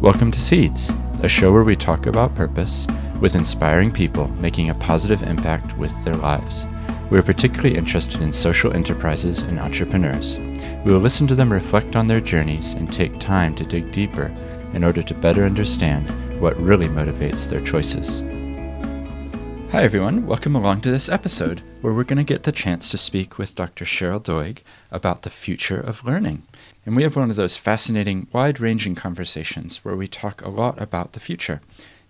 Welcome to Seeds, a show where we talk about purpose with inspiring people making a positive impact with their lives. We are particularly interested in social enterprises and entrepreneurs. We will listen to them reflect on their journeys and take time to dig deeper in order to better understand what really motivates their choices. Hi, everyone. Welcome along to this episode where we're going to get the chance to speak with Dr. Cheryl Doig about the future of learning. And we have one of those fascinating, wide ranging conversations where we talk a lot about the future.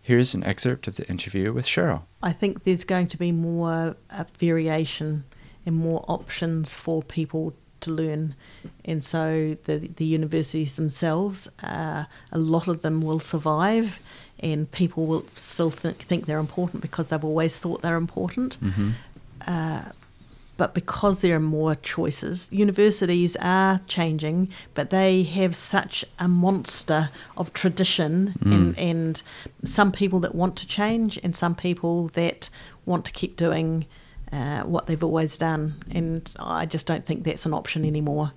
Here's an excerpt of the interview with Cheryl. I think there's going to be more uh, variation and more options for people to learn. And so the, the universities themselves, uh, a lot of them will survive and people will still think, think they're important because they've always thought they're important. Mm-hmm. Uh, but because there are more choices, universities are changing, but they have such a monster of tradition Mm. and, and some people that want to change and some people that want to keep doing uh, what they've always done. And I just don't think that's an option anymore.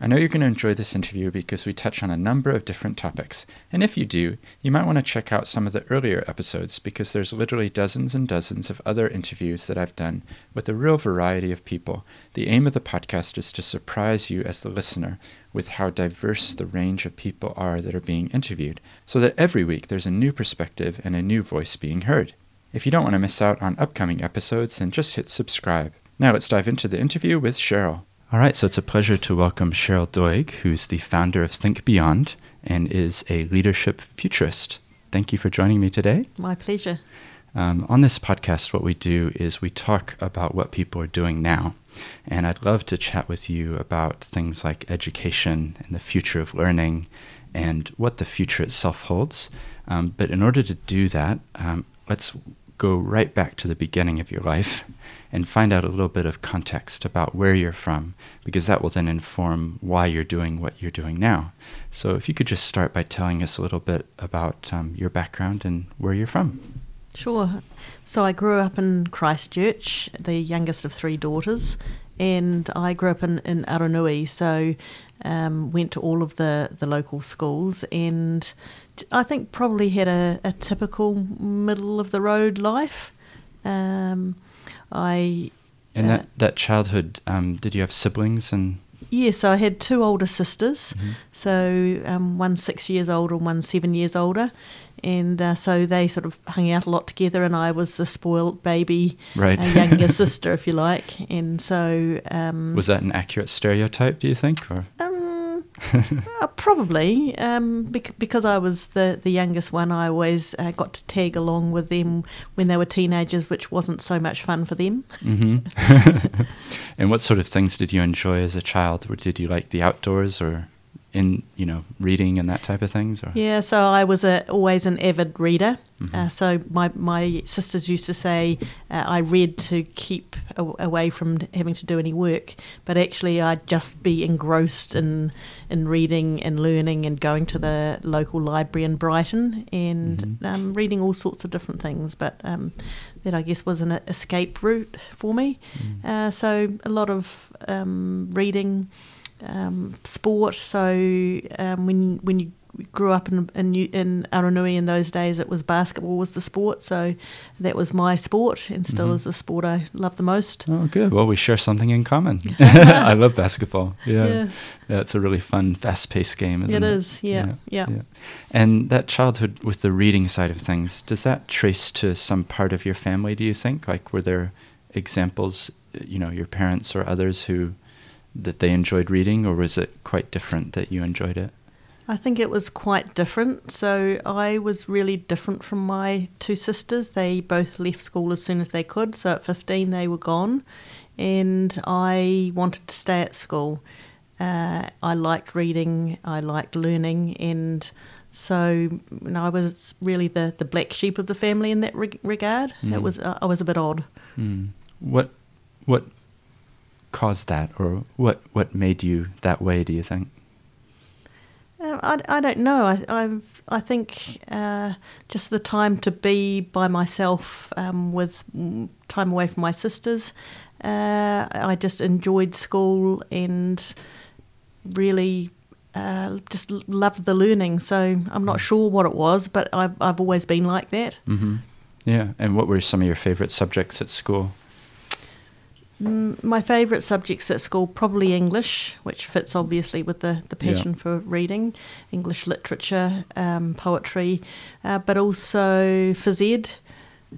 I know you're going to enjoy this interview because we touch on a number of different topics. And if you do, you might want to check out some of the earlier episodes because there's literally dozens and dozens of other interviews that I've done with a real variety of people. The aim of the podcast is to surprise you as the listener with how diverse the range of people are that are being interviewed, so that every week there's a new perspective and a new voice being heard. If you don't want to miss out on upcoming episodes, then just hit subscribe. Now let's dive into the interview with Cheryl. All right, so it's a pleasure to welcome Cheryl Doig, who's the founder of Think Beyond and is a leadership futurist. Thank you for joining me today. My pleasure. Um, on this podcast, what we do is we talk about what people are doing now. And I'd love to chat with you about things like education and the future of learning and what the future itself holds. Um, but in order to do that, um, let's go right back to the beginning of your life and find out a little bit of context about where you're from, because that will then inform why you're doing what you're doing now. So if you could just start by telling us a little bit about um, your background and where you're from. Sure. So I grew up in Christchurch, the youngest of three daughters, and I grew up in, in Aranui, so um, went to all of the, the local schools and I think probably had a, a typical middle of the road life. Um, I In Uh, that, that childhood, um, did you have siblings and yeah, so I had two older sisters, Mm-hmm. so um, one six years older and one seven years older, and uh, so they sort of hung out a lot together, and I was the spoilt baby, Right. uh, younger sister, if you like, and so um, was that an accurate stereotype? Do you think? Or um, uh, probably um, bec- because I was the, the youngest one, I always uh, got to tag along with them when they were teenagers, which wasn't so much fun for them. Mm-hmm. and what sort of things did you enjoy as a child? Or did you like the outdoors or in you know reading and that type of things? Or Yeah, so I was a, always an avid reader. Mhm. Uh, so my my sisters used to say uh, I read to keep a- away from having to do any work, but actually I'd just be engrossed in in reading and learning and going to the local library in Brighton and Mhm. um, reading all sorts of different things. But um, that I guess was an escape route for me. Mm. Uh, so a lot of um, reading, um, sport. So um, when when you grew up in in, New- in Aranui in those days, it was basketball was the sport. So that was my sport, and still Mhm. is the sport I love the most. Oh, good. Well, we share something in common. I love basketball. Yeah. Yeah. yeah, it's a really fun, fast-paced game. Isn't It it is, yeah, yeah. And that childhood with the reading side of things, does that trace to some part of your family? Do you think? Like, were there examples, you know, your parents or others who that they enjoyed reading, or was it quite different that you enjoyed it? I think it was quite different. So I was really different from my two sisters. They both left school as soon as they could. So at 15, they were gone. And I wanted to stay at school. Uh, I liked reading, I liked learning. And so you know, I was really the, the black sheep of the family in that reg- regard. Mm. It was uh, I was a bit odd. Hmm. What, what caused that, or what, what made you that way? Do you think? Uh, I, I don't know. I I, I think uh, just the time to be by myself um, with mm, time away from my sisters. Uh, I just enjoyed school and really uh, just loved the learning. So I'm not mm. sure what it was, but I've, I've always been like that. Mm-hmm. Yeah. And what were some of your favourite subjects at school? Mm, my favourite subjects at school probably English, which fits obviously with the, the passion yeah. for reading, English literature, um, poetry, uh, but also phys ed,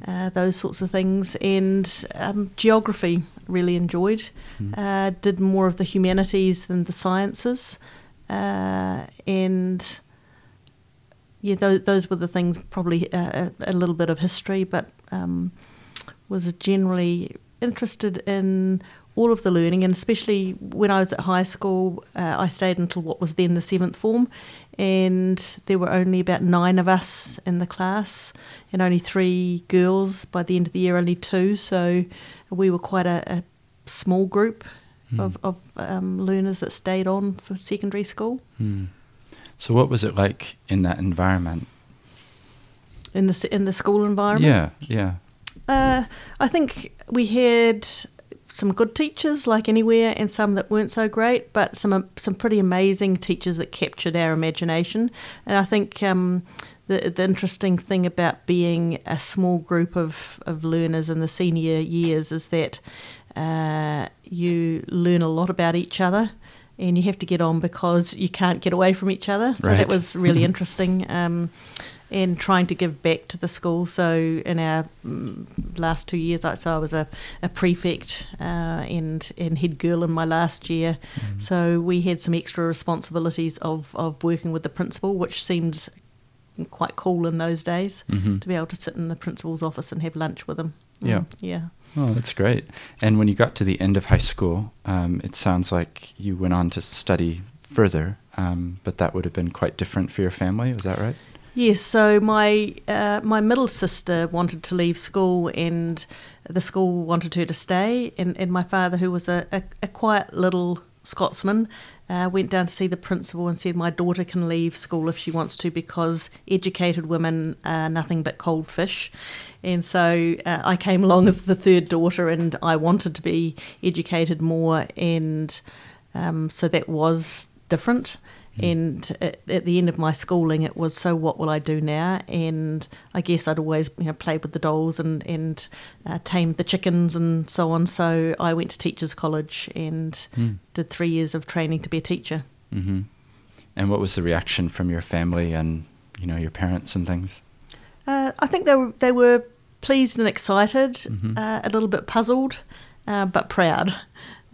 uh, those sorts of things, and um, geography. Really enjoyed. Mm. Uh, did more of the humanities than the sciences, uh, and yeah, those, those were the things. Probably uh, a, a, little bit of history, but um, was generally interested in all of the learning, and especially when I was at high school, uh, I stayed until what was then the seventh form, and there were only about nine of us in the class, and only three girls. By the end of the year, only two, so we were quite a, a small group mm. of, of um, learners that stayed on for secondary school. Mm. So, what was it like in that environment? In the in the school environment? Yeah, yeah. Uh, I think we had some good teachers, like anywhere, and some that weren't so great, but some some pretty amazing teachers that captured our imagination. And I think um, the the interesting thing about being a small group of, of learners in the senior years is that uh, you learn a lot about each other. And you have to get on because you can't get away from each other. So right. that was really interesting. Um, and trying to give back to the school. So in our mm, last two years, I, so I was a, a prefect uh, and and head girl in my last year. Mm-hmm. So we had some extra responsibilities of of working with the principal, which seemed quite cool in those days mm-hmm. to be able to sit in the principal's office and have lunch with him. Yeah, mm, yeah. Oh, that's great. And when you got to the end of high school, um, it sounds like you went on to study further, um, but that would have been quite different for your family. Is that right? Yes, so my uh, my middle sister wanted to leave school, and the school wanted her to stay. And, and my father, who was a, a, a quiet little Scotsman, uh, went down to see the principal and said, "My daughter can leave school if she wants to because educated women are nothing but cold fish." And so uh, I came along as the third daughter, and I wanted to be educated more, and um, so that was different. Mm. And at, at, the end of my schooling, it was so what will I do now? And I guess I'd always you know played with the dolls and and uh, tamed the chickens and so on. So I went to teachers college and mm. did three years of training to be a teacher. Mm-hmm. And what was the reaction from your family and you know your parents and things? Uh, I think they were they were pleased and excited, mm-hmm. uh, a little bit puzzled, uh, but proud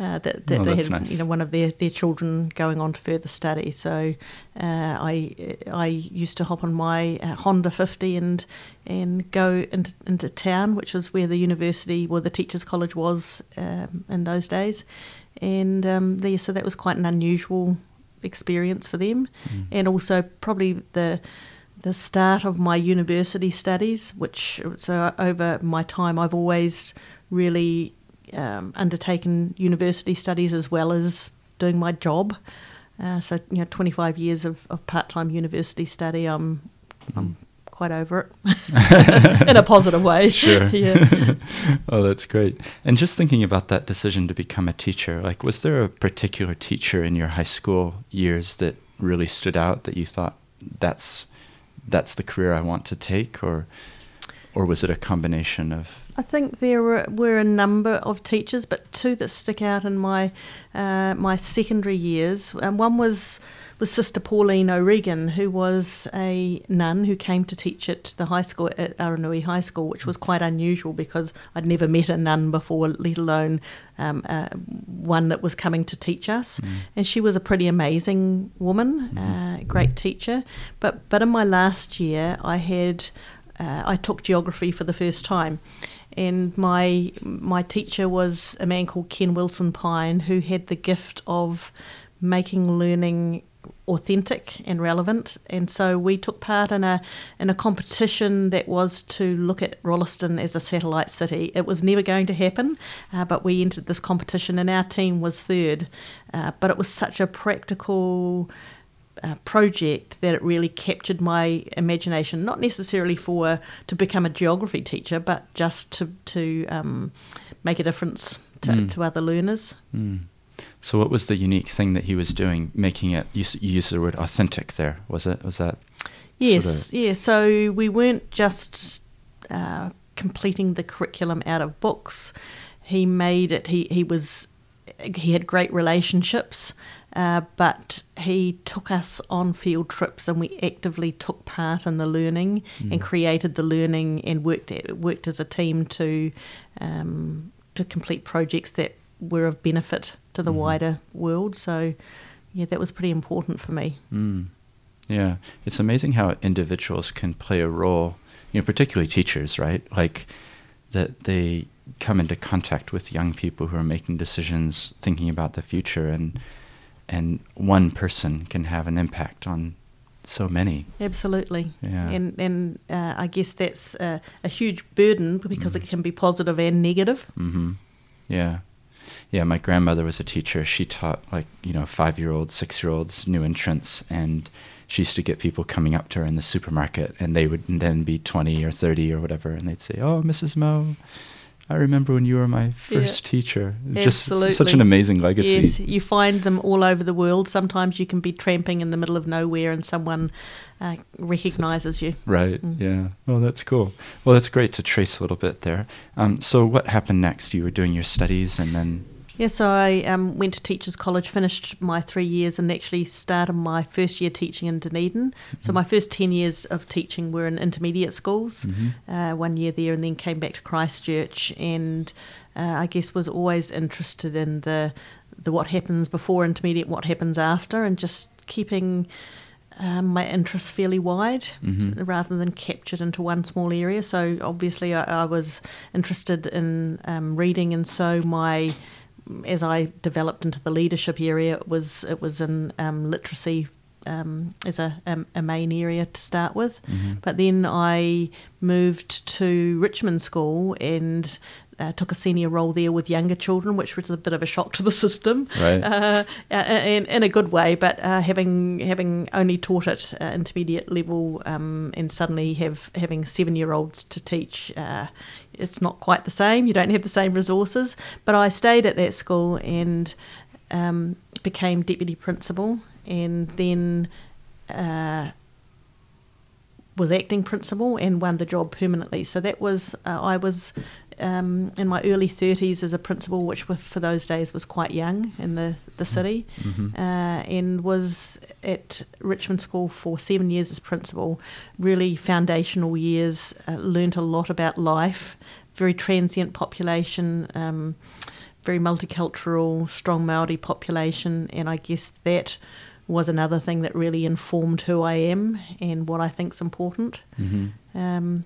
uh, that, that oh, they had nice. you know one of their, their children going on to further study. So uh, I I used to hop on my uh, Honda 50 and and go into, into town, which was where the university, where the teachers' college was um, in those days, and um, there, so that was quite an unusual experience for them, mm. and also probably the the start of my university studies, which so over my time I've always really um, undertaken university studies as well as doing my job. Uh, so you know, 25 years of, of part-time university study. I'm. I'm quite over it in a positive way. Sure. yeah. oh, that's great. And just thinking about that decision to become a teacher, like, was there a particular teacher in your high school years that really stood out that you thought that's that's the career I want to take, or or was it a combination of I think there were, were a number of teachers, but two that stick out in my uh, my secondary years. And one was was Sister Pauline O'Regan, who was a nun who came to teach at the high school at Aranui High School, which was quite unusual because I'd never met a nun before, let alone um, uh, one that was coming to teach us. Mm. And she was a pretty amazing woman, mm. uh, great teacher. But but in my last year, I had uh, I took geography for the first time and my my teacher was a man called Ken Wilson Pine, who had the gift of making learning authentic and relevant. And so we took part in a in a competition that was to look at Rolleston as a satellite city. It was never going to happen, uh, but we entered this competition, and our team was third. Uh, but it was such a practical uh, project that it really captured my imagination. Not necessarily for to become a geography teacher, but just to to um, make a difference to, mm. to other learners. Mm. So, what was the unique thing that he was doing, making it? You, you used the word authentic there. Was it? Was that? Yes, Sort yeah. So we weren't just uh, completing the curriculum out of books. He made it. He he was he had great relationships, uh, but he took us on field trips and we actively took part in the learning and created the learning and worked at, worked as a team to um, to complete projects that were of benefit to the wider world. So yeah, that was pretty important for me. Mm. Yeah, it's amazing how individuals can play a role. You know, particularly teachers, right? Like that they come into contact with young people who are making decisions, thinking about the future, and and one person can have an impact on so many. Absolutely. Yeah. And and uh, I guess that's a, a huge burden because it can be positive and negative. Mm-hmm. Yeah. Yeah, my grandmother was a teacher. She taught like, you know, five year olds, six year olds, new entrants, and she used to get people coming up to her in the supermarket and they would then be 20 or 30 or whatever, and they'd say, Oh, Mrs. Mo, I remember when you were my first teacher. It's Just such an amazing legacy. Yes, you find them all over the world. Sometimes you can be tramping in the middle of nowhere and someone uh, recognizes you. Right. Mm. Yeah. Well, that's cool. Well, that's great to trace a little bit there. Um, so, what happened next? You were doing your studies, and then Yeah, so I um, went to Teachers College, finished my three years, and actually started my first year teaching in Dunedin. So my first 10 years of teaching were in intermediate schools, uh, one year there, and then came back to Christchurch, and uh, I guess was always interested in the, the what happens before intermediate, what happens after, and just keeping um, my interests fairly wide Mhm. rather than captured into one small area. So obviously, I, I was interested in um, reading, and so my as I developed into the leadership area, it was it was in um, literacy um, as a, a, a main area to start with. But then I moved to Richmond School and. Uh, took a senior role there with younger children, which was a bit of a shock to the system, Right. uh, in, in a good way. But uh, having having only taught at uh, intermediate level um, and suddenly have having seven year olds to teach, uh, it's not quite the same. You don't have the same resources. But I stayed at that school and um, became deputy principal, and then. Uh, was acting principal and won the job permanently. So that was uh, I was um, in my early thirties as a principal, which for those days was quite young in the the city, Mhm. uh, and was at Richmond School for seven years as principal. Really foundational years. Uh, learnt a lot about life. Very transient population. Um, very multicultural, strong Maori population, and I guess that was another thing that really informed who I am and what I think's important. hmm Um,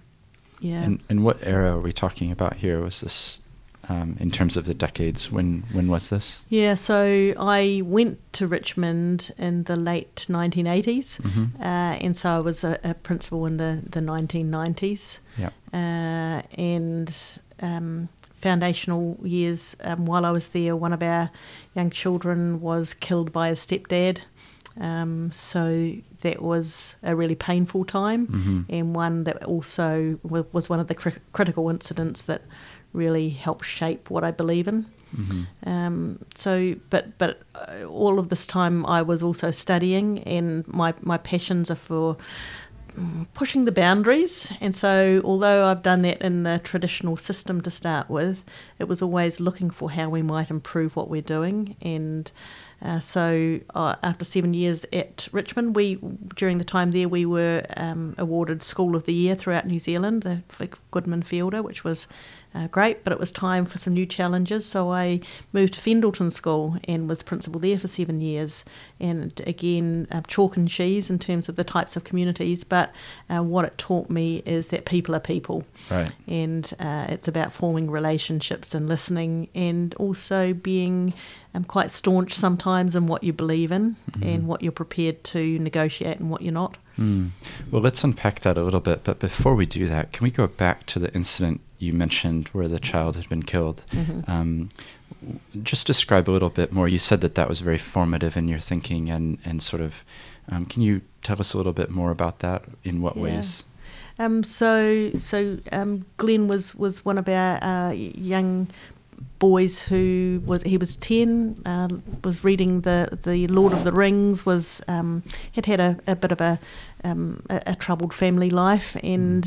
yeah. And, and what era are we talking about here? Was this um, in terms of the decades? When when was this? Yeah, so I went to Richmond in the late 1980s, Mhm. uh, and so I was a, a principal in the, the 1990s. Yeah. Uh, and um, foundational years, um, while I was there, one of our young children was killed by his stepdad. Um, so that was a really painful time, Mhm. and one that also wa- was one of the cri- critical incidents that really helped shape what I believe in. Mhm. Um, so, but but uh, all of this time I was also studying, and my my passions are for mm, pushing the boundaries. And so, although I've done that in the traditional system to start with, it was always looking for how we might improve what we're doing. And uh, so, uh, after seven years at Richmond, we during the time there we were um, awarded School of the Year throughout New Zealand, the Goodman Fielder, which was uh, great, but it was time for some new challenges. So I moved to Fendalton School and was principal there for seven years. And again, uh, chalk and cheese in terms of the types of communities, but uh, what it taught me is that people are people. Right. And uh, it's about forming relationships and listening, and also being um, quite staunch sometimes in what you believe in and what you're prepared to negotiate and what you're not. Mm. Well, let's unpack that a little bit. But before we do that, can we go back to the incident you mentioned where the child had been killed? Mhm. Um, just describe a little bit more. You said that that was very formative in your thinking, and and sort of, um, can you tell us a little bit more about that? In what Yeah. ways? Um, so so um, Glenn was, was one of our uh, young boys who was he was ten, uh, was reading the the Lord of the Rings, was um, had had a, a bit of a, um, a, a troubled family life, and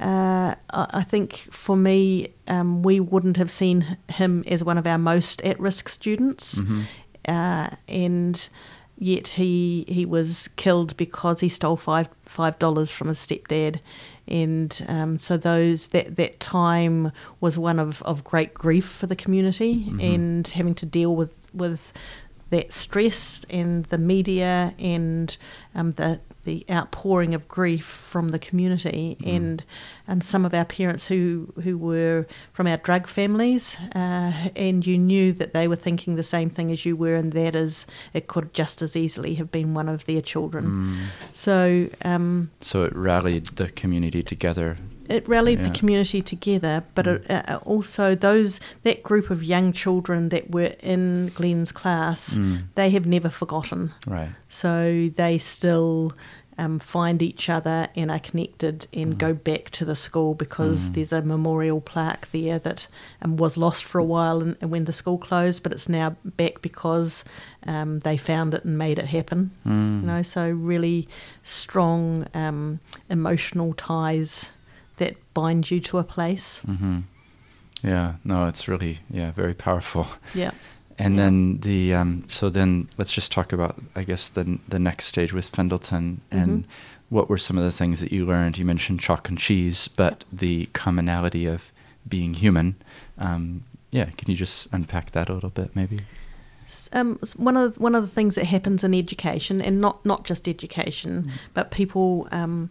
uh, I think for me, um, we wouldn't have seen him as one of our most at risk students, Mm-hmm. uh, and yet he he was killed because he stole five five dollars from his stepdad, and um, so those that that time was one of, of great grief for the community Mm-hmm. and having to deal with with that stress and the media and um, the the outpouring of grief from the community Mm. and um, some of our parents who who were from our drug families uh, and you knew that they were thinking the same thing as you were and that is it could just as easily have been one of their children Mm. so um, So it rallied the community together. It rallied Yeah. the community together, but Mm. it, uh, also those that group of young children that were in Glenn's class, Mm. they have never forgotten. Right. So they still um, find each other and are connected and Mm. go back to the school because Mm. there's a memorial plaque there that um, was lost for a while and, and when the school closed, but it's now back because um, they found it and made it happen. Mm. You know, so really strong um, emotional ties that bind you to a place. hmm Yeah. No, it's really yeah very powerful. Yeah. And Yeah. then the um, so then let's just talk about I guess the the next stage with Fendalton and Mhm. what were some of the things that you learned? You mentioned chalk and cheese, but the commonality of being human. Um, yeah, can you just unpack that a little bit, maybe? Um, one of the, one of the things that happens in education, and not not just education, but people um,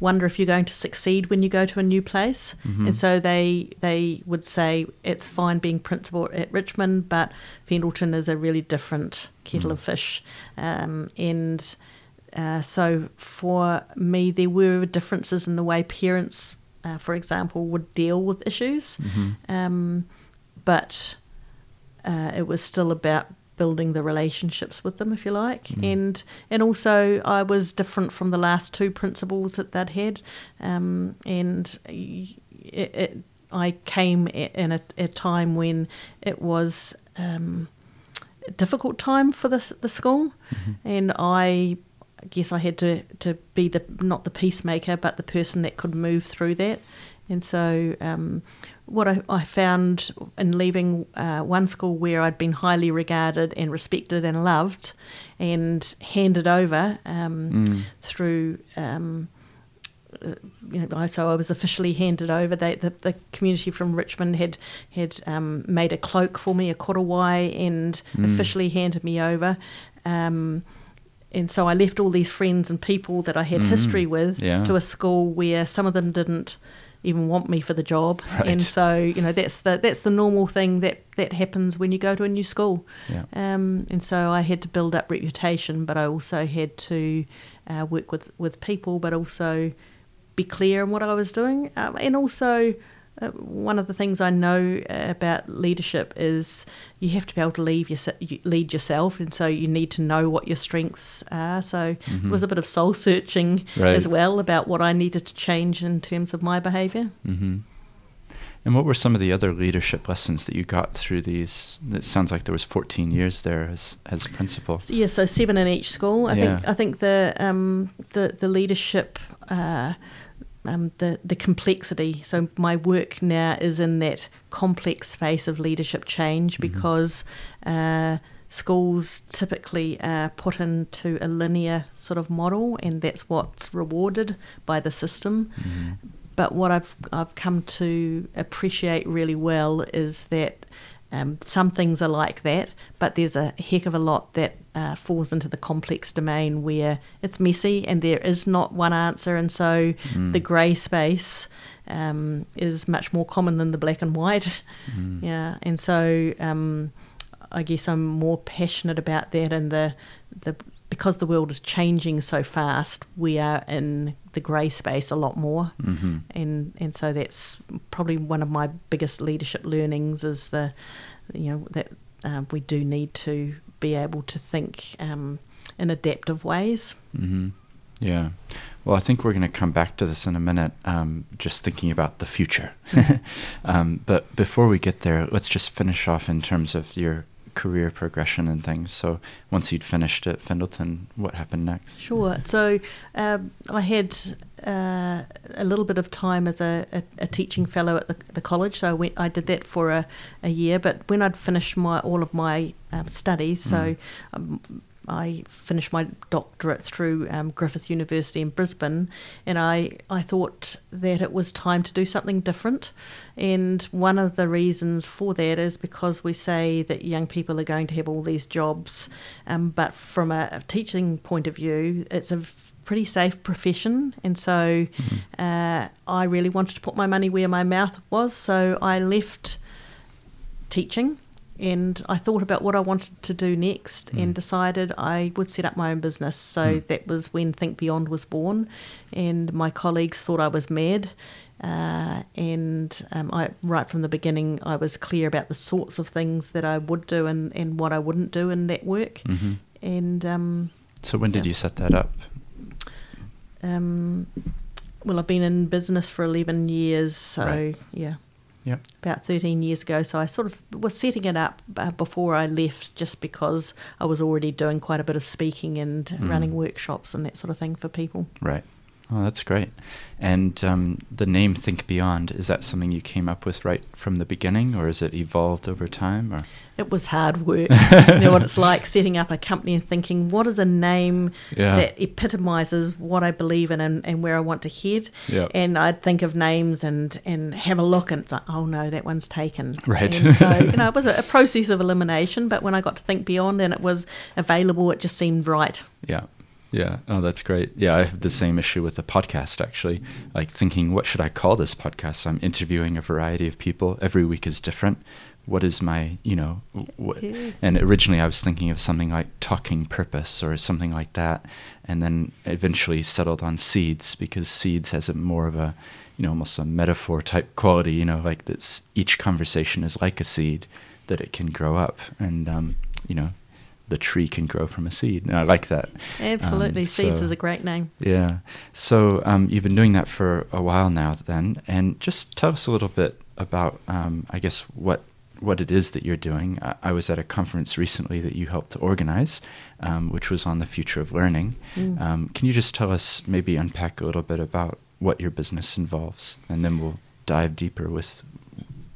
wonder if you're going to succeed when you go to a new place, Mhm. and so they they would say it's fine being principal at Richmond, but Fendalton is a really different kettle Mm. of fish, um, and uh, so for me there were differences in the way parents, uh, for example, would deal with issues Mm-hmm. um, but uh, it was still about building the relationships with them, if you like, Mm. and and also I was different from the last two principals that they'd had, um, and it, it, I came in a, a time when it was um, a difficult time for the the school, Mm-hmm. and I guess I had to, to be the not the peacemaker, but the person that could move through that. And so, um, what I, I found in leaving uh, one school where I'd been highly regarded and respected and loved, and handed over um, Mm. through. Um, uh, you know, so I was officially handed over. They, the, the community from Richmond had had um, made a cloak for me, a korowai, and Mm. officially handed me over. Um, and so I left all these friends and people that I had Mm. history with Yeah. to a school where some of them didn't even want me for the job. Right. And so you know that's the that's the normal thing that that happens when you go to a new school. Yeah. Um, and so I had to build up reputation, but I also had to uh, work with, with people, but also be clear in what I was doing. Um, and also, uh, one of the things I know uh, about leadership is you have to be able to leave your, lead yourself, and so you need to know what your strengths are. So Mhm. it was a bit of soul searching Right. as well about what I needed to change in terms of my behaviour. hmm And what were some of the other leadership lessons that you got through these? It sounds like there was 14 years there as as principal. Yeah, so seven in each school. I Yeah. think I think the um, the the leadership. Uh, um, the the complexity. So my work now is in that complex space of leadership change Mhm. because uh, schools typically are put into a linear sort of model, and that's what's rewarded by the system. Mhm. But what I've I've come to appreciate really well is that um, some things are like that, but there's a heck of a lot that uh, falls into the complex domain where it's messy and there is not one answer, and so Mm. the grey space um, is much more common than the black and white. Mm. Yeah, and so um, I guess I'm more passionate about that, and the the because the world is changing so fast, we are in the grey space a lot more, Mhm. and and so that's probably one of my biggest leadership learnings is the you know that uh, we do need to be able to think um, in adaptive ways. hmm Yeah. Well, I think we're going to come back to this in a minute, um, just thinking about the future. um, but before we get there, let's just finish off in terms of your career progression and things. So once you'd finished at Fendalton, what happened next? Sure. So um, I had uh, a little bit of time as a, a, a teaching fellow at the, the, college. So I, went, I did that for a, a year. But when I'd finished my all of my um, studies, mm. so um, I finished my doctorate through um, Griffith University in Brisbane, and I, I thought that it was time to do something different. And one of the reasons for that is because we say that young people are going to have all these jobs, um, but from a, a teaching point of view, it's a pretty safe profession, and so mm-hmm. uh, I really wanted to put my money where my mouth was. So I left teaching and I thought about what I wanted to do next mm. and decided I would set up my own business. So mm. that was when Think Beyond was born, and my colleagues thought I was mad. Uh, and um, I, right from the beginning, I was clear about the sorts of things that I would do and, and what I wouldn't do in that work. Mm-hmm. And um, so, when did yeah. you set that up? Um, well, I've been in business for 11 years, so right. yeah yep. about 13 years ago. So I sort of was setting it up uh, before I left just because I was already doing quite a bit of speaking and mm. running workshops and that sort of thing for people. Right. Oh, that's great. And um, the name Think Beyond, is that something you came up with right from the beginning or has it evolved over time? Or? It was hard work. you know what it's like setting up a company and thinking, what is a name yeah. that epitomizes what I believe in and, and where I want to head? Yep. And I'd think of names and, and have a look and it's like, oh no, that one's taken. Right. And so, you know, it was a, a process of elimination, but when I got to Think Beyond and it was available, it just seemed right. Yeah. Yeah. Oh, that's great. Yeah, I have the same issue with the podcast actually. Like thinking, what should I call this podcast? I'm interviewing a variety of people. Every week is different. What is my, you know, what? And originally I was thinking of something like talking purpose or something like that, and then eventually settled on seeds because seeds has a more of a, you know, almost a metaphor type quality. You know, like that each conversation is like a seed that it can grow up, and um, you know, the tree can grow from a seed. And I like that. Absolutely. Um, Seeds is a great name. Yeah. So um, you've been doing that for a while now, then. And just tell us a little bit about, um, I guess, what what it is that you're doing. I, I, was at a conference recently that you helped to organize, um, which was on the future of learning. Mm. Um, can you just tell us, maybe unpack a little bit about what your business involves, and then we'll dive deeper with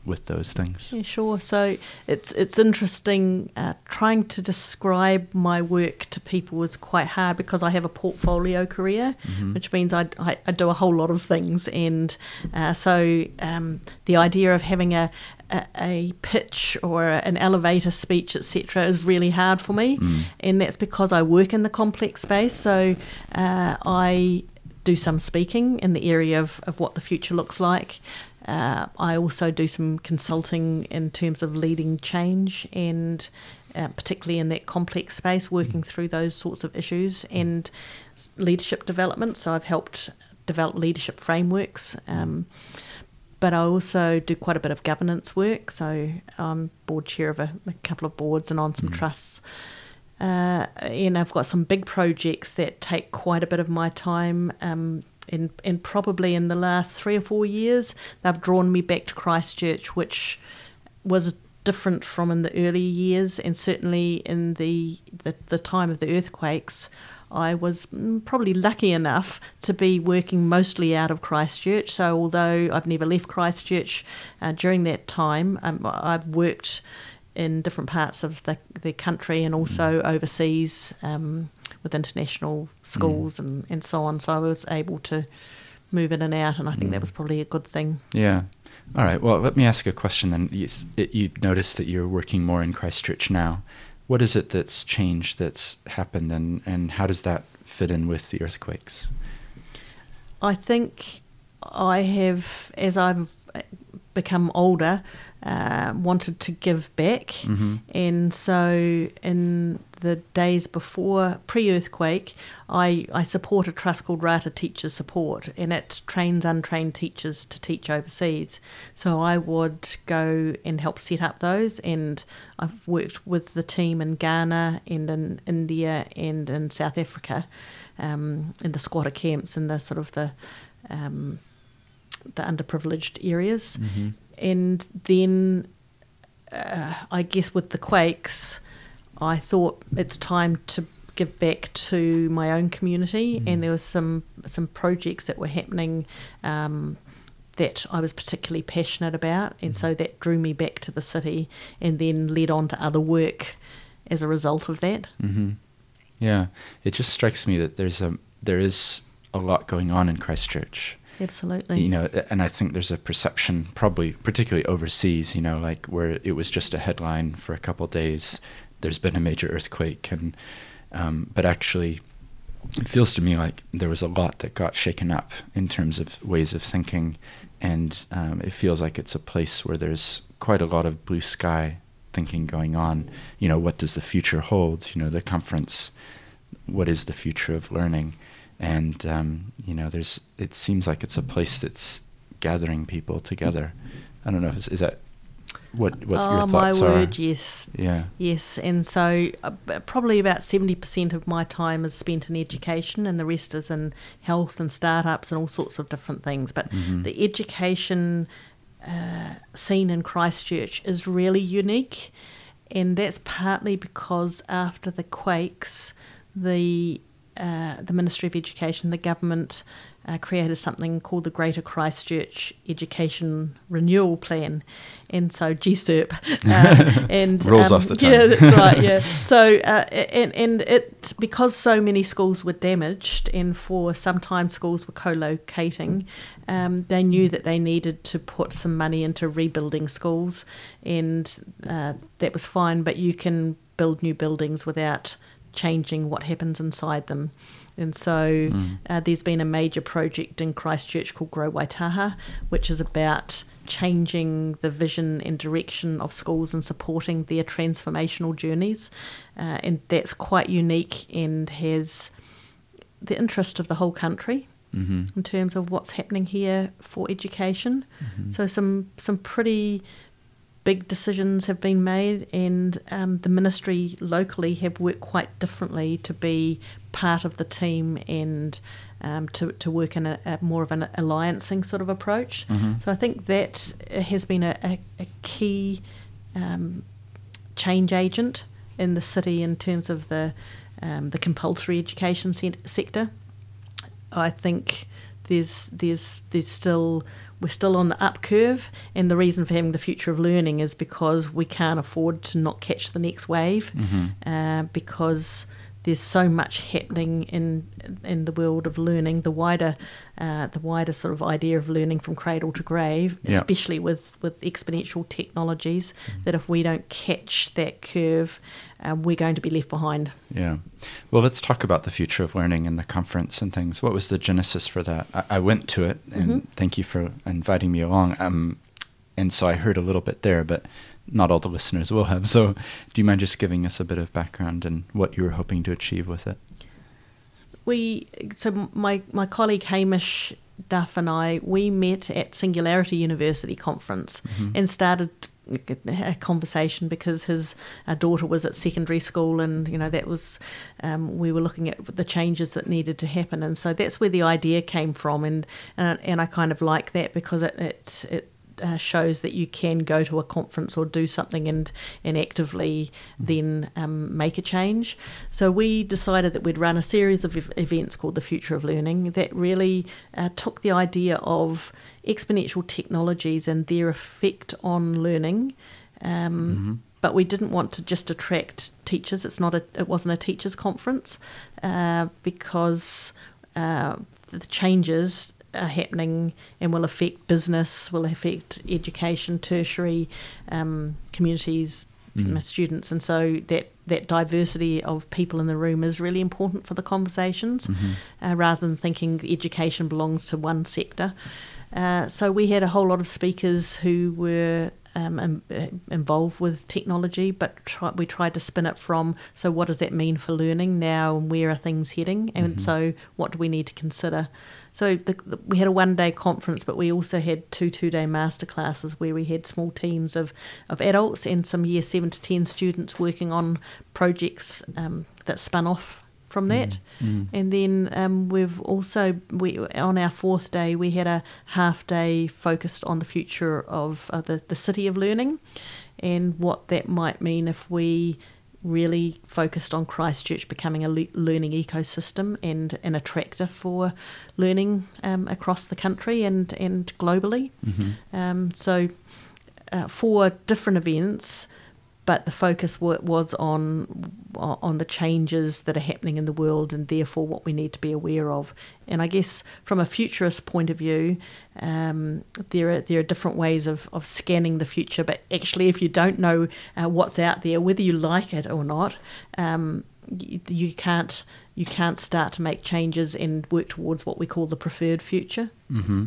with those things. Yeah, sure. So it's it's interesting. Uh, trying to describe my work to people is quite hard because I have a portfolio career, mm-hmm. which means I, I, I, do a whole lot of things, and uh, so um, the idea of having a, a, a pitch or an elevator speech, etc., is really hard for me, mm. and that's because I work in the complex space. So uh, I do some speaking in the area of, of what the future looks like. Uh, I also do some consulting in terms of leading change and uh, particularly in that complex space, working mm. through those sorts of issues and leadership development. So I've helped develop leadership frameworks. Um, but I also do quite a bit of governance work. So I'm board chair of a, a couple of boards and on some mm. trusts. Uh, and I've got some big projects that take quite a bit of my time. Um, and, and probably in the last three or four years, they've drawn me back to Christchurch, which was different from in the earlier years, and certainly in the, the, the time of the earthquakes. I was mm, probably lucky enough to be working mostly out of Christchurch. So, although I've never left Christchurch uh, during that time, um, I've worked in different parts of the, the country and also mm. overseas. Um, with international schools mm. and, and so on. So I was able to move in and out, and I think mm. that was probably a good thing. Yeah. All right. Well, let me ask a question then. You, you've noticed that you're working more in Christchurch now. What is it that's changed, that's happened, and, and how does that fit in with the earthquakes? I think I have, as I've become older, uh, wanted to give back, mm-hmm. and so in the days before pre-earthquake, I I support a trust called Rata Teachers Support, and it trains untrained teachers to teach overseas. So I would go and help set up those, and I've worked with the team in Ghana and in India and in South Africa, um, in the squatter camps and the sort of the um, the underprivileged areas, Mm-hmm. and then uh, I guess with the quakes, I thought it's time to give back to my own community, Mm. and there was some some projects that were happening. Um, that I was particularly passionate about, and so that drew me back to the city, and then led on to other work as a result of that. hmm Yeah, it just strikes me that there's a there is a lot going on in Christchurch. Absolutely. You know, and I think there's a perception, probably particularly overseas. You know, like where it was just a headline for a couple of days. There's been a major earthquake, and um, but actually, it feels to me like there was a lot that got shaken up in terms of ways of thinking, and um, it feels like it's a place where there's quite a lot of blue sky thinking going on. You know, what does the future hold? You know, the conference, what is the future of learning? And um, you know, there's it seems like it's a place that's gathering people together. I don't know if it's, is that what what oh your my thoughts word, yes, Yeah. Yes, and so uh, probably about seventy percent of my time is spent in education, and the rest is in health and startups and all sorts of different things. But Mhm. the education uh, scene in Christchurch is really unique, and that's partly because after the quakes, the uh, the Ministry of Education, the government, uh, created something called the Greater Christchurch Education Renewal Plan, and so GSTERP, uh, and Rolls off the tongue. Yeah, that's right. Yeah. So uh, and and it because so many schools were damaged, and for sometimes schools were co-locating, um, they knew that they needed to put some money into rebuilding schools, and uh, that was fine. But you can build new buildings without changing what happens inside them. And so Mm. uh, there's been a major project in Christchurch called Grow Waitaha, which is about changing the vision and direction of schools and supporting their transformational journeys. Uh, and that's quite unique and has the interest of the whole country hmm in terms of what's happening here for education. Mhm. So some some pretty big decisions have been made, and um, the ministry locally have worked quite differently to be part of the team and um, to to work in a, a more of an alliancing sort of approach. Mhm. So I think that has been a, a, a key um, change agent in the city in terms of the um, the compulsory education se- sector. I think there's there's there's still we're still on the up curve, and the reason for having the future of learning is because we can't afford to not catch the next wave, Mhm. uh, because there's so much happening in in the world of learning, the wider uh, the wider sort of idea of learning from cradle to grave, Yeah. especially with with exponential technologies, that if we don't catch that curve, uh, we're going to be left behind. Yeah. Well, let's talk about the future of learning and the conference and things. What was the genesis for that? I, I went to it, and Mhm. thank you for inviting me along. Um, and so I heard a little bit there, but not all the listeners will have. So, do you mind just giving us a bit of background and what you were hoping to achieve with it? we so my my colleague Hamish Duff and I we met at Singularity University conference Mhm. and started a conversation because his uh, daughter was at secondary school and you know that was um, we were looking at the changes that needed to happen. And so that's where the idea came from. And and, and I kind of like that because it it, it uh, shows that you can go to a conference or do something and and actively then um, make a change. So we decided that we'd run a series of events called the Future of Learning that really uh, took the idea of exponential technologies and their effect on learning. Um, Mhm. But we didn't want to just attract teachers. It's not a. It wasn't a teachers' conference uh, because uh, the changes are happening and will affect business, will affect education, tertiary um, communities, Mm. students, and so that that diversity of people in the room is really important for the conversations, Mhm. uh, rather than thinking education belongs to one sector. Uh, so we had a whole lot of speakers who were um, uh, involved with technology, but try, we tried to spin it from so what does that mean for learning now and where are things heading, and Mhm. so what do we need to consider. So the, the, we had a one day conference, but we also had two two day masterclasses where we had small teams of, of adults and some year seven to ten students working on projects um, that spun off from that. Mm. And then um, we've also we on our fourth day we had a half day focused on the future of uh, the the city of learning, and what that might mean if we really focused on Christchurch becoming a le- learning ecosystem and an attractor for learning um, across the country and and globally. Mhm. Um, so, uh, four different events, but the focus wa- was on on the changes that are happening in the world and therefore what we need to be aware of. And I guess from a futurist point of view, um, there are there are different ways of, of scanning the future. But actually, if you don't know uh, what's out there, whether you like it or not, um, you, you can't you can't start to make changes and work towards what we call the preferred future. hmm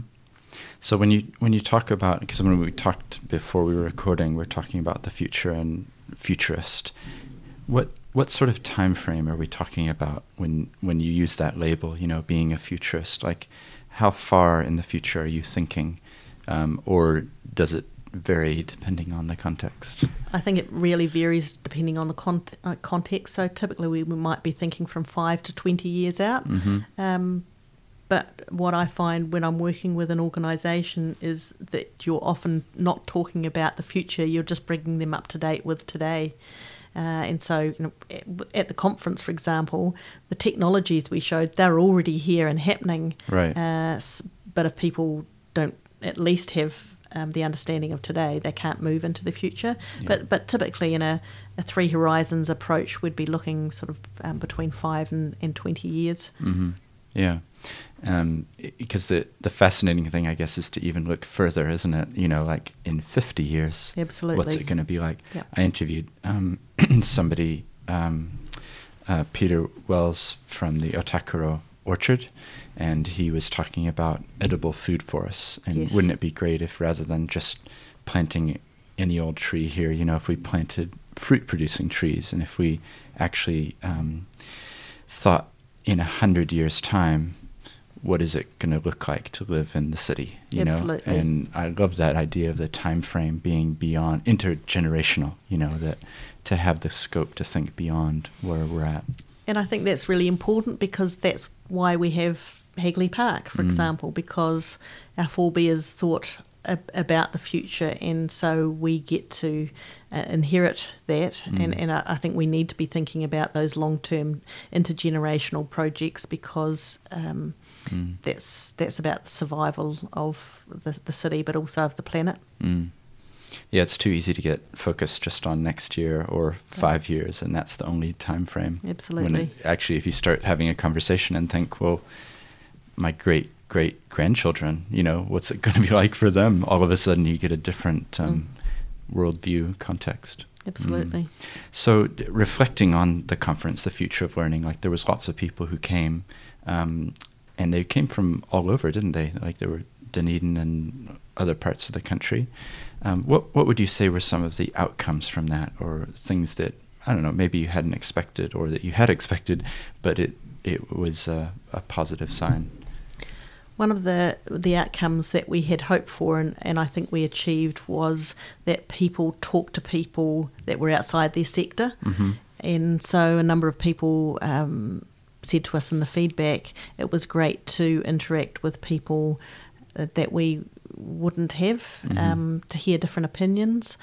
So when you when you talk about because when we talked before we were recording, we're talking about the future and futurist. What what sort of time frame are we talking about when when you use that label? You know, being a futurist. Like, how far in the future are you thinking, um, or does it vary depending on the context? I think it really varies depending on the con- uh, context. So typically we, we might be thinking from five to 20 years out. hmm Um, but what I find when I'm working with an organisation is that you're often not talking about the future, you're just bringing them up to date with today. Uh, and so, you know, at- at the conference, for example, the technologies we showed, they're already here and happening. Right. Uh, but if people don't at least have um, the understanding of today, they can't move into the future. Yeah. But but typically in a, a three horizons approach, we'd be looking sort of um, between five and, and twenty years. hmm Yeah, um, because the the fascinating thing, I guess, is to even look further, isn't it? You know, like in fifty years, Absolutely. what's it going to be like? Yep. I interviewed um, somebody, um, uh, Peter Wells from the Ōtākaro Orchard, and he was talking about edible food forests. And Yes. wouldn't it be great if rather than just planting any old tree here, you know, if we planted fruit producing trees and if we actually um, thought in a hundred years' time, what is it going to look like to live in the city? You Absolutely. know, and I love that idea of the time frame being beyond intergenerational. You know, that to have the scope to think beyond where we're at. And I think that's really important because that's why we have Hagley Park, for Mm. example, because our forebears thought ab- about the future, and so we get to uh, inherit that. And, Mm. and I, I think we need to be thinking about those long term intergenerational projects because um, Mm. that's that's about the survival of the, the city, but also of the planet. Mm. Yeah, it's too easy to get focused just on next year or five years, and that's the only time frame. Absolutely. it, actually, if you start having a conversation and think, well, my great great grandchildren, you know, what's it going to be like for them? All of a sudden, you get a different um, worldview context. Absolutely. Mm. So, d- reflecting on the conference, the future of learning, like there was lots of people who came, um, and they came from all over, didn't they? Like there were Dunedin and other parts of the country. Um, what what would you say were some of the outcomes from that, or things that I don't know, maybe you hadn't expected, or that you had expected, but it it was a, a positive sign. One of the the outcomes that we had hoped for and, and I think we achieved was that people talked to people that were outside their sector. hmm And so a number of people um, said to us in the feedback it was great to interact with people uh, that we wouldn't have Mhm. um, to hear different opinions.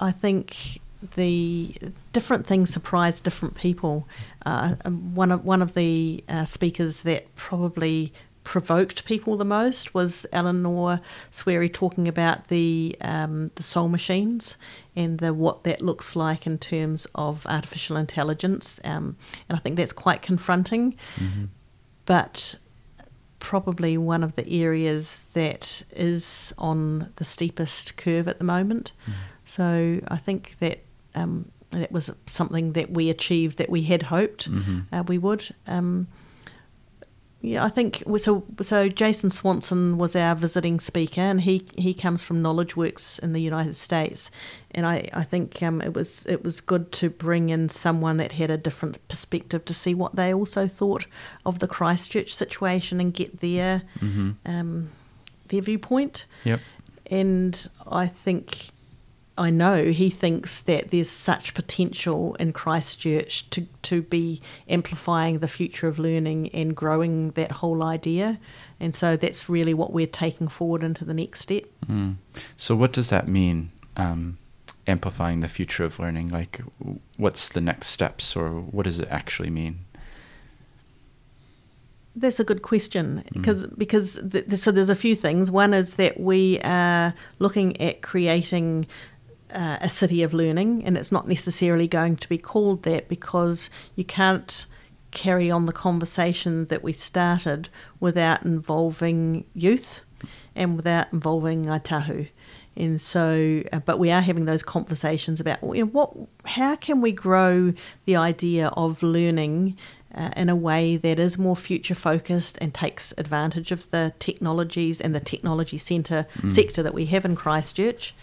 I think the different things surprise different people. Uh, one of one of the uh, speakers that probably provoked people the most was Elinor Swery talking about the um, the soul machines and the what that looks like in terms of artificial intelligence. Um, and I think that's quite confronting. hmm But probably one of the areas that is on the steepest curve at the moment. So I think that um, that was something that we achieved that we had hoped hmm uh, we would. Um, Yeah, I think so. So Jason Swanson was our visiting speaker, and he, he comes from Knowledge Works in the United States, and I, I think um, it was it was good to bring in someone that had a different perspective to see what they also thought of the Christchurch situation and get their Mm-hmm. um, their viewpoint. Yep. And I think, I know he thinks that there's such potential in Christchurch to, to be amplifying the future of learning and growing that whole idea. And so that's really what we're taking forward into the next step. Mm. So, what does that mean? Um, amplifying the future of learning. Like, what's the next steps, or what does it actually mean? That's a good question because because th- th- so there's a few things. One is that we are looking at creating uh, a city of learning, and it's not necessarily going to be called that because you can't carry on the conversation that we started without involving youth and without involving Ngāi Tahu. And so, uh, but we are having those conversations about you know, what, how can we grow the idea of learning uh, in a way that is more future focused and takes advantage of the technologies and the technology centre sector that we have in Christchurch,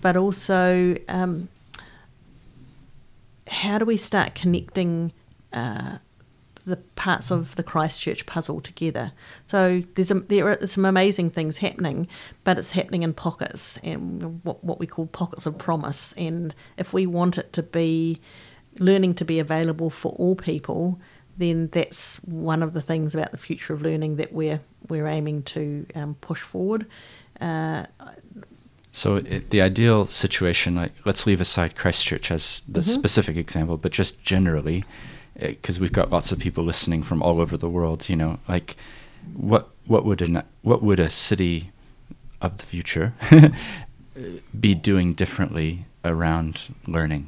but also um, how do we start connecting uh, the parts of the Christchurch puzzle together? So there's a, there are some amazing things happening, but it's happening in pockets and what what we call pockets of promise. And if we want it to be learning to be available for all people, then that's one of the things about the future of learning that we're we're aiming to um, push forward. Uh, So, it, the ideal situation, like, let's leave aside Christchurch as the specific example, but just generally, because we've got lots of people listening from all over the world. You know, like, what what would an what would a city of the future be doing differently around learning?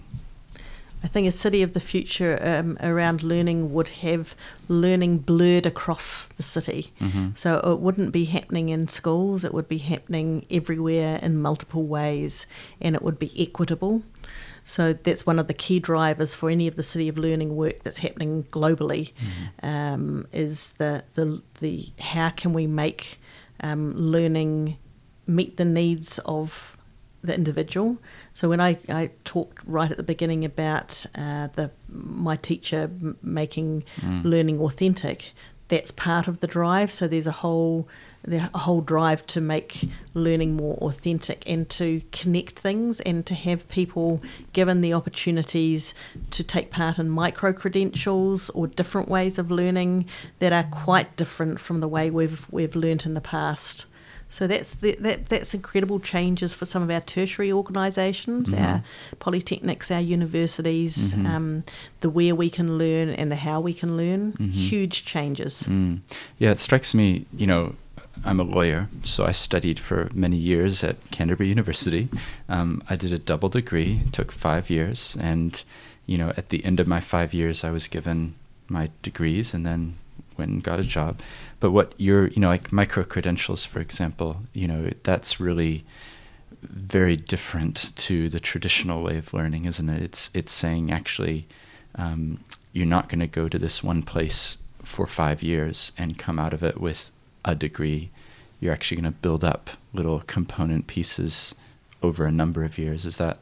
I think a city of the future um, around learning would have learning blurred across the city. So it wouldn't be happening in schools, it would be happening everywhere in multiple ways, and it would be equitable. So that's one of the key drivers for any of the city of learning work that's happening globally. Um, is the, the the how can we make um, learning meet the needs of the individual. So when I, I talked right at the beginning about uh, the my teacher m- making learning authentic, that's part of the drive. So there's a whole the whole drive to make learning more authentic and to connect things and to have people given the opportunities to take part in micro credentials or different ways of learning that are quite different from the way we've we've learnt in the past. So that's the, that that's incredible changes for some of our tertiary organisations, our polytechnics, our universities, um, the where we can learn and the how we can learn. Huge changes. Mm. Yeah, it strikes me, you know, I'm a lawyer, so I studied for many years at Canterbury University. Um, I did a double degree, took five years, and, you know, at the end of my five years, I was given my degrees and then went and got a job. But what you're, you know, like micro credentials, for example, you know, that's really very different to the traditional way of learning, isn't it? It's it's saying actually, um, you're not going to go to this one place for five years and come out of it with a degree. You're actually going to build up little component pieces over a number of years. Is that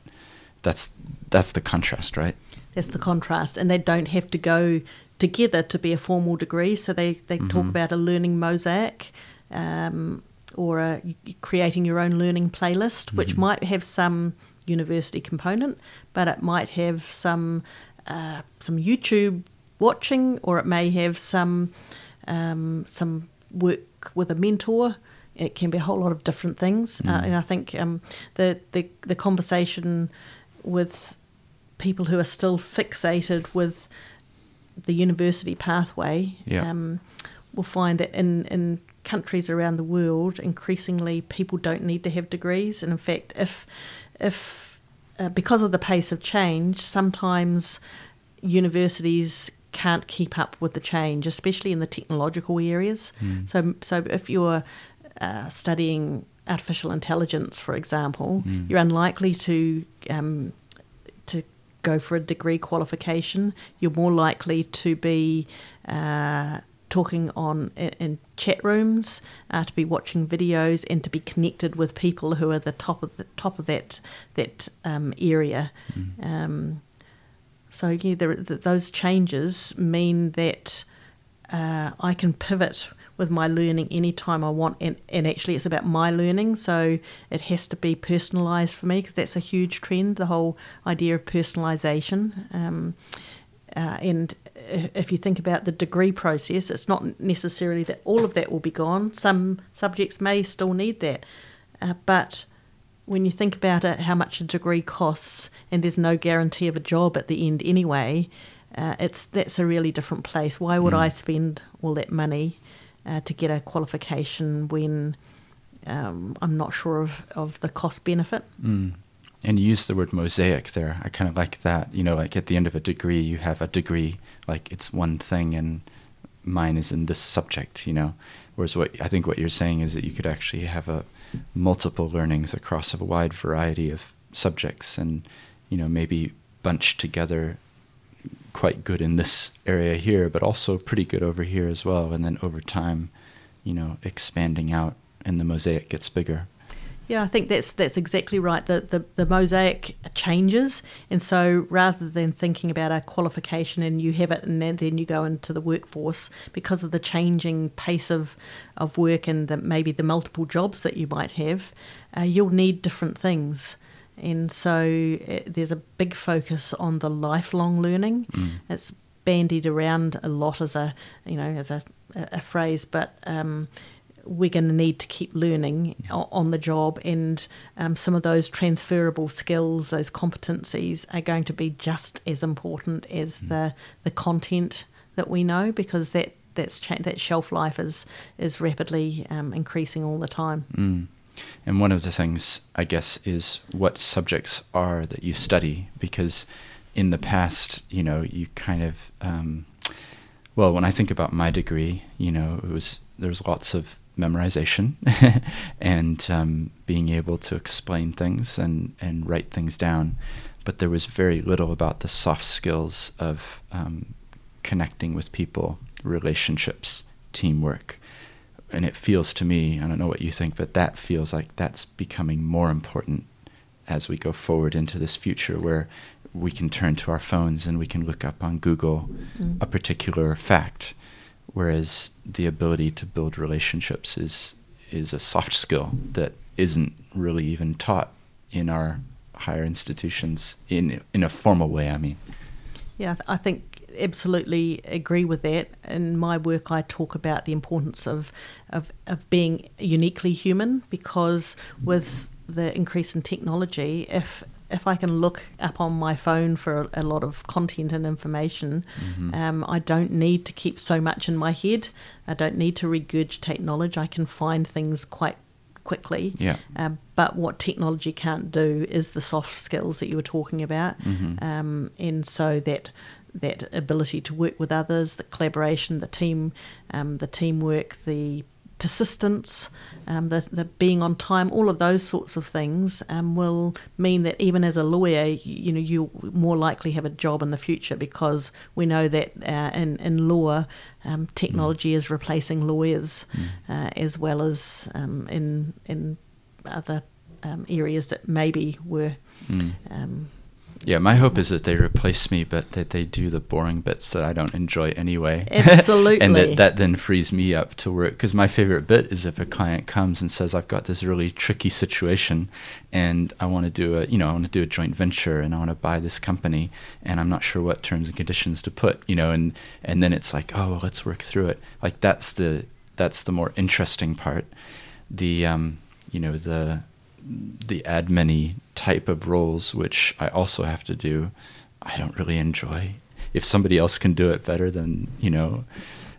that's that's the contrast, right? That's the contrast, and they don't have to go together to be a formal degree. So they they talk about a learning mosaic. Um, or a, creating your own learning playlist, which might have some university component, but it might have some uh, some YouTube watching, or it may have some um, some work with a mentor. It can be a whole lot of different things, uh, and I think um, the, the the conversation with people who are still fixated with the university pathway Yeah. um, will find that in, in countries around the world, increasingly people don't need to have degrees. And in fact, if if uh, because of the pace of change, sometimes universities can't keep up with the change, especially in the technological areas. So, so if you're uh, studying artificial intelligence, for example, you're unlikely to um, to go for a degree qualification. You're more likely to be uh, talking on in, chat rooms, uh, to be watching videos, and to be connected with people who are the top of the top of that that um, area. Mm. Um, so yeah, there, th those changes mean that uh, I can pivot with my learning anytime I want, and, and actually it's about my learning, so it has to be personalised for me because that's a huge trend. The whole idea of personalisation. Um, uh, and if you think about the degree process, it's not necessarily that all of that will be gone. Some subjects may still need that. Uh, but when you think about it, how much a degree costs, and there's no guarantee of a job at the end anyway, uh, it's that's a really different place. Why would Mm. I spend all that money uh, to get a qualification when um, I'm not sure of, of the cost benefit? Mm. And you use the word mosaic there. I kind of like that. You know, like at the end of a degree, you have a degree, like it's one thing, and mine is in this subject. You know, whereas what I think what you're saying is that you could actually have a multiple learnings across a wide variety of subjects, and you know maybe bunched together quite good in this area here, but also pretty good over here as well. And then over time, you know, expanding out, and the mosaic gets bigger. Yeah, I think that's that's exactly right. The, the the mosaic changes, and so rather than thinking about a qualification and you have it and then, then you go into the workforce because of the changing pace of of work and the, maybe the multiple jobs that you might have, uh, you'll need different things. And so uh, there's a big focus on the lifelong learning. Mm. It's bandied around a lot as a you know as a a, phrase, but um, we're going to need to keep learning on the job, and um, some of those transferable skills, those competencies, are going to be just as important as the the content that we know, because that that's cha- that shelf life is is rapidly um, increasing all the time. Mm. And one of the things, I guess, is what subjects are that you study, because in the past, you know, you kind of, um, well, when I think about my degree, you know, it was there was lots of memorization and um, being able to explain things and and write things down, but there was very little about the soft skills of um, connecting with people, relationships, teamwork and it feels to me, I don't know what you think, but that feels like that's becoming more important as we go forward into this future where we can turn to our phones and we can look up on Google Mm. a particular fact, whereas the ability to build relationships is is a soft skill that isn't really even taught in our higher institutions in in a formal way. I mean, Yeah, I I think absolutely agree with that. In my work, I talk about the importance of of, of being uniquely human because with the increase in technology, if if I can look up on my phone for a, a lot of content and information, Mhm. um, I don't need to keep so much in my head. I don't need to regurgitate knowledge. I can find things quite quickly. yeah. Um, but what technology can't do is the soft skills that you were talking about, Mhm. um, and so that that ability to work with others, the collaboration, the team, um, the teamwork, the persistence, um, the the being on time, all of those sorts of things um, will mean that even as a lawyer, you, you know, you more likely have a job in the future because we know that uh, in in law, um, technology is replacing lawyers Mm. uh, as well as um, in in other um, areas that maybe were. Mm. Yeah, my hope is that they replace me, but that they do the boring bits that I don't enjoy anyway. Absolutely. and that, that then frees me up to work. Because my favorite bit is if a client comes and says, I've got this really tricky situation and I want to do a, you know, I want to do a joint venture and I want to buy this company and I'm not sure what terms and conditions to put, you know, and, and then it's like, oh, well, let's work through it. Like that's the, that's the more interesting part. The, um, you know, the, the admin type of roles, which I also have to do, I don't really enjoy. If somebody else can do it better, then you know,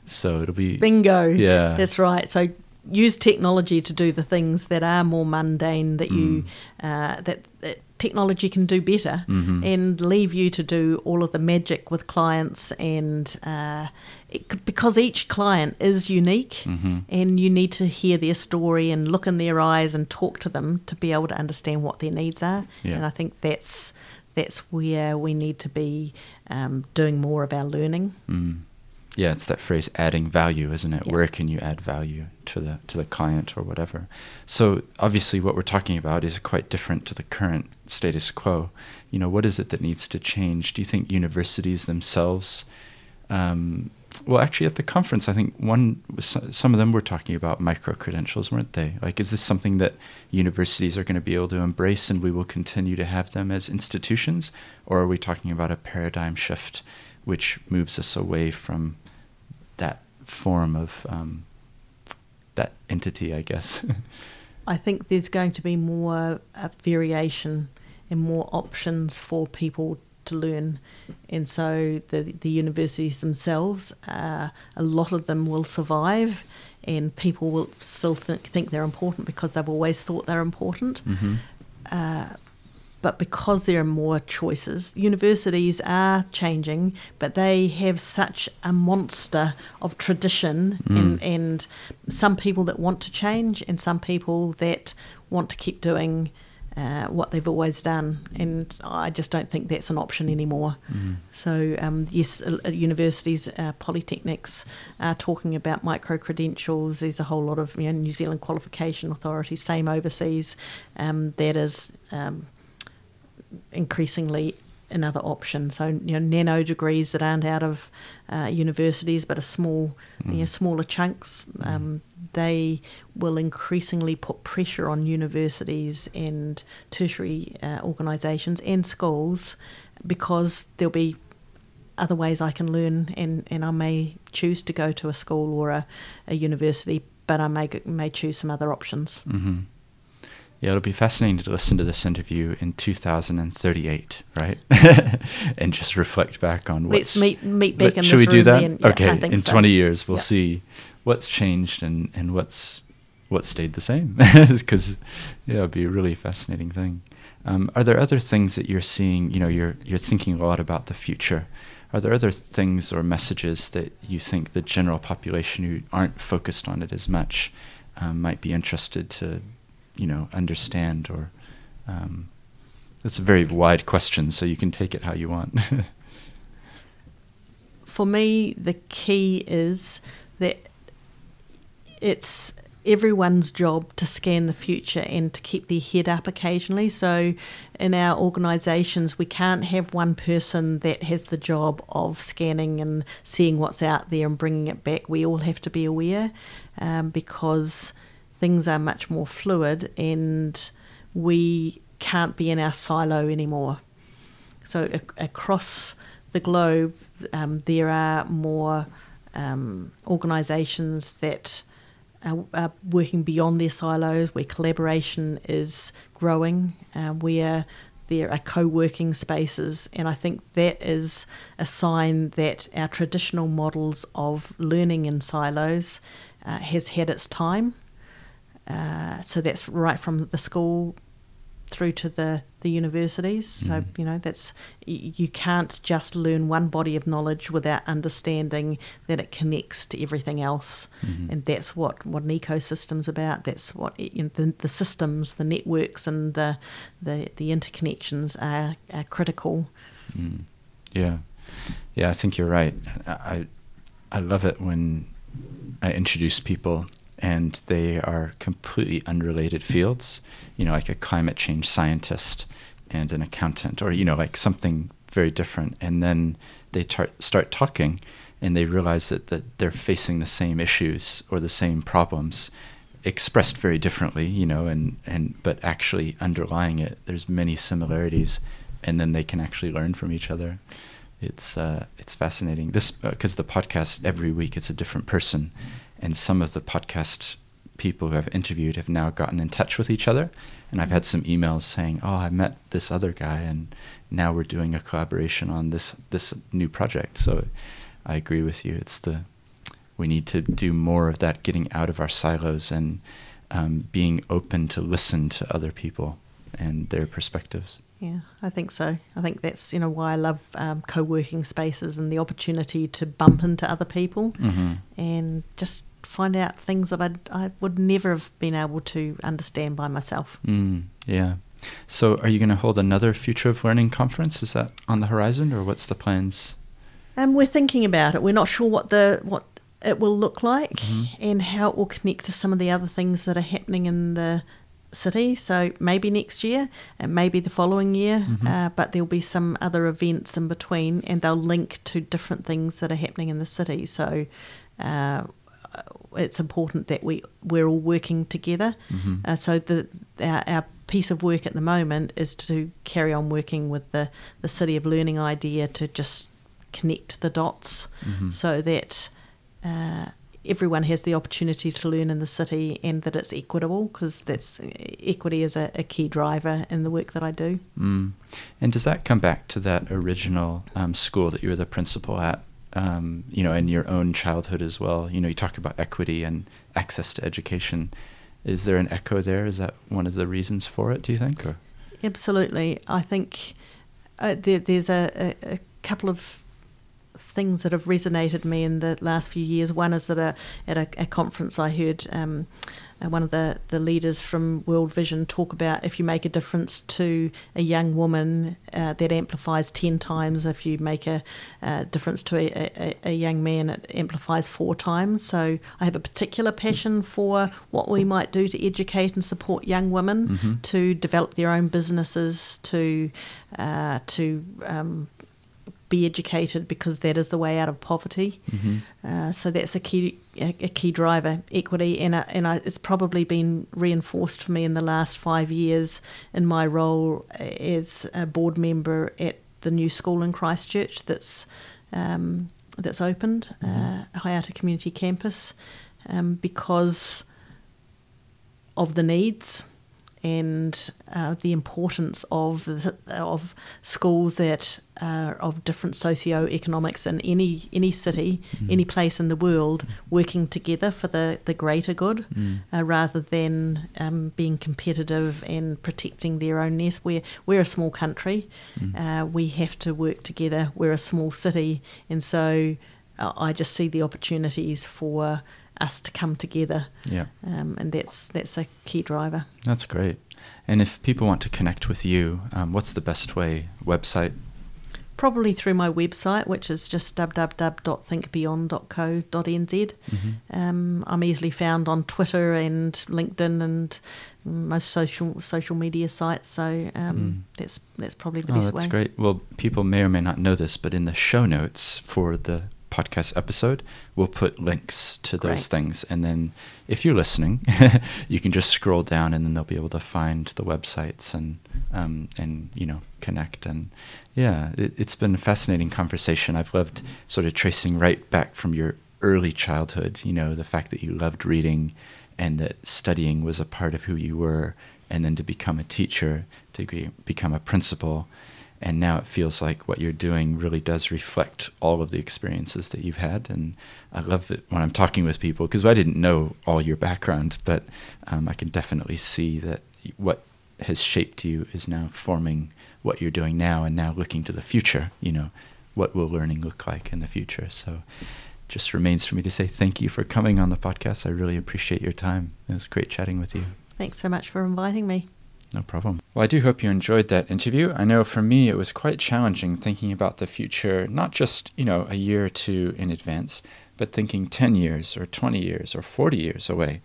so it'll be bingo. Yeah. That's right. So use technology to do the things that are more mundane that you uh, that, that technology can do better, Mhm. and leave you to do all of the magic with clients and. Uh, it, because each client is unique, Mhm. and you need to hear their story and look in their eyes and talk to them to be able to understand what their needs are. Yeah. And I think that's that's where we need to be um, doing more of our learning. Mm. Yeah, it's that phrase adding value, isn't it? Yeah. Where can you add value to the to the client or whatever? So obviously what we're talking about is quite different to the current status quo. You know, what is it that needs to change? Do you think universities themselves um, well, actually, at the conference, I think one, some of them were talking about micro credentials, weren't they? Like, is this something that universities are going to be able to embrace, and we will continue to have them as institutions, or are we talking about a paradigm shift, which moves us away from that form of um, that entity? I guess. I think there's going to be more uh, variation and more options for people to learn. And so the, the universities themselves, uh, a lot of them will survive and people will still think, think they're important because they've always thought they're important. Mm-hmm. Uh, but because there are more choices, universities are changing, but they have such a monster of tradition Mm. and, and some people that want to change and some people that want to keep doing uh, what they've always done. And I just don't think that's an option anymore. Mhm. So, um, yes, uh, universities, uh, polytechnics are talking about micro credentials. There's a whole lot of you know, New Zealand qualification authorities, same overseas. Um, that is um, increasingly another option. So, you know, nano degrees that aren't out of uh, universities but are small, you know, Mm. smaller chunks. Um, they will increasingly put pressure on universities and tertiary uh, organisations and schools because there'll be other ways I can learn, and, and I may choose to go to a school or a, a university, but I may may choose some other options. hmm Yeah, it'll be fascinating to listen to this interview in 2038, right? and just reflect back on what's. Let's meet meet back But in should we do that? then. Yeah, okay, in so. 20 years, we'll Yeah. see what's changed and, and what's what stayed the same. Because yeah, it'd be a really fascinating thing. Um, are there other things that you're seeing? You know, you're you're thinking a lot about the future. Are there other things or messages that you think the general population who aren't focused on it as much um, might be interested to, you know, understand or? Um, it's a very wide question, so you can take it how you want. for me, the key is that it's everyone's job to scan the future and to keep their head up occasionally. So, in our organisations, we can't have one person that has the job of scanning and seeing what's out there and bringing it back. We all have to be aware um, because things are much more fluid and we can't be in our silo anymore. So ac- across the globe, um, there are more um, organisations that are, are working beyond their silos, where collaboration is growing, uh, where there are co-working spaces, and I think that is a sign that our traditional models of learning in silos uh, has had its time. Uh, so that's right from the school through to the, the universities. So, Mhm. you know, that's you can't just learn one body of knowledge without understanding that it connects to everything else. Mhm. And that's what, what an ecosystem's about. That's what you know, the, the systems, the networks, and the the, the interconnections are, are critical. Mm. Yeah, yeah, I think you're right. I I love it when I introduce people and they are completely unrelated fields. You know, like a climate change scientist and an accountant, or you know, like something very different, and then they tar- start talking, and they realize that that they're facing the same issues or the same problems expressed very differently, you know, and, and but actually underlying it, there's many similarities, and then they can actually learn from each other. It's uh, it's fascinating. This because the podcast every week it's a different person, and some of the podcast people who I've interviewed have now gotten in touch with each other, and I've had some emails saying, "Oh, I met this other guy, and now we're doing a collaboration on this this new project." So, I agree with you. It's the we need to do more of that, getting out of our silos and um, being open to listen to other people and their perspectives. Yeah, I think so. I think that's you know why I love um, co-working spaces and the opportunity to bump into other people Mm-hmm. and just find out things that I I would never have been able to understand by myself. Mm, yeah. So, are you going to hold another Future of Learning conference? Is that on the horizon, or what's the plans? And we're thinking about it. We're not sure what the what it will look like and how it will connect to some of the other things that are happening in the city. So maybe next year and maybe the following year, uh, but there'll be some other events in between and they'll link to different things that are happening in the city. So uh, it's important that we, we're all working together. Uh, so the our, our piece of work at the moment is to carry on working with the, the City of Learning idea to just connect the dots so that uh, everyone has the opportunity to learn in the city and that it's equitable because that's equity is a, a key driver in the work that I do. Mm. And does that come back to that original um, school that you were the principal at? Um, you know, in your own childhood as well. You know, you talk about equity and access to education. Is there an echo there? Is that one of the reasons for it? Do you think? Or? Absolutely. I think uh, there, there's a, a, a couple of things that have resonated me in the last few years. One is that a, at a, a conference I heard um, uh, one of the, the leaders from World Vision talk about if you make a difference to a young woman, uh, that amplifies 10 times. If you make a, uh difference to a, a, a young man, it amplifies four times. So I have a particular passion for what we might do to educate and support young women to develop their own businesses, to, uh, to um, be educated because that is the way out of poverty. Uh, so that's a key a, a key driver, equity, and uh, and I, it's probably been reinforced for me in the last five years in my role as a board member at the new school in Christchurch that's um, that's opened, uh, Haeata Community Campus, um, because of the needs and uh, the importance of the, of schools that are of different socioeconomics in any any city, any place in the world, working together for the, the greater good, uh, rather than um, being competitive and protecting their own nest. We're we're a small country, uh, we have to work together. We're a small city, and so uh, I just see the opportunities for us to come together, Yeah. um, and that's that's a key driver. That's great. And if people want to connect with you, um, what's the best way? Website? Probably through my website, which is just www.thinkbeyond.co.nz. Um, I'm easily found on Twitter and LinkedIn and most social social media sites. So um, that's that's probably the Oh, best that's way. That's great. Well, people may or may not know this, but in the show notes for the podcast episode, we'll put links to those Great. things. And then if you're listening, you can just scroll down and then they'll be able to find the websites and, um, and you know, connect. And yeah, it, it's been a fascinating conversation. I've loved sort of tracing right back from your early childhood, you know, the fact that you loved reading and that studying was a part of who you were, and then to become a teacher, to be, become a principal. And now it feels like what you're doing really does reflect all of the experiences that you've had. And I love it when I'm talking with people because I didn't know all your background, but um, I can definitely see that what has shaped you is now forming what you're doing now and now looking to the future. You know, what will learning look like in the future? So just remains for me to say thank you for coming on the podcast. I really appreciate your time. It was great chatting with you. Thanks so much for inviting me. No problem. Well, I do hope you enjoyed that interview. I know for me it was quite challenging thinking about the future, not just, you know, a year or two in advance, but thinking 10 years or 20 years or 40 years away.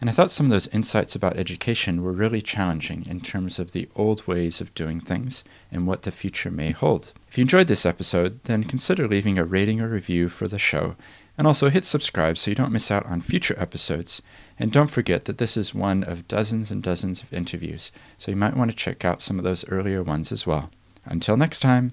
And I thought some of those insights about education were really challenging in terms of the old ways of doing things and what the future may hold. If you enjoyed this episode, then consider leaving a rating or review for the show, and also hit subscribe so you don't miss out on future episodes. And don't forget that this is one of dozens and dozens of interviews, so you might want to check out some of those earlier ones as well. Until next time.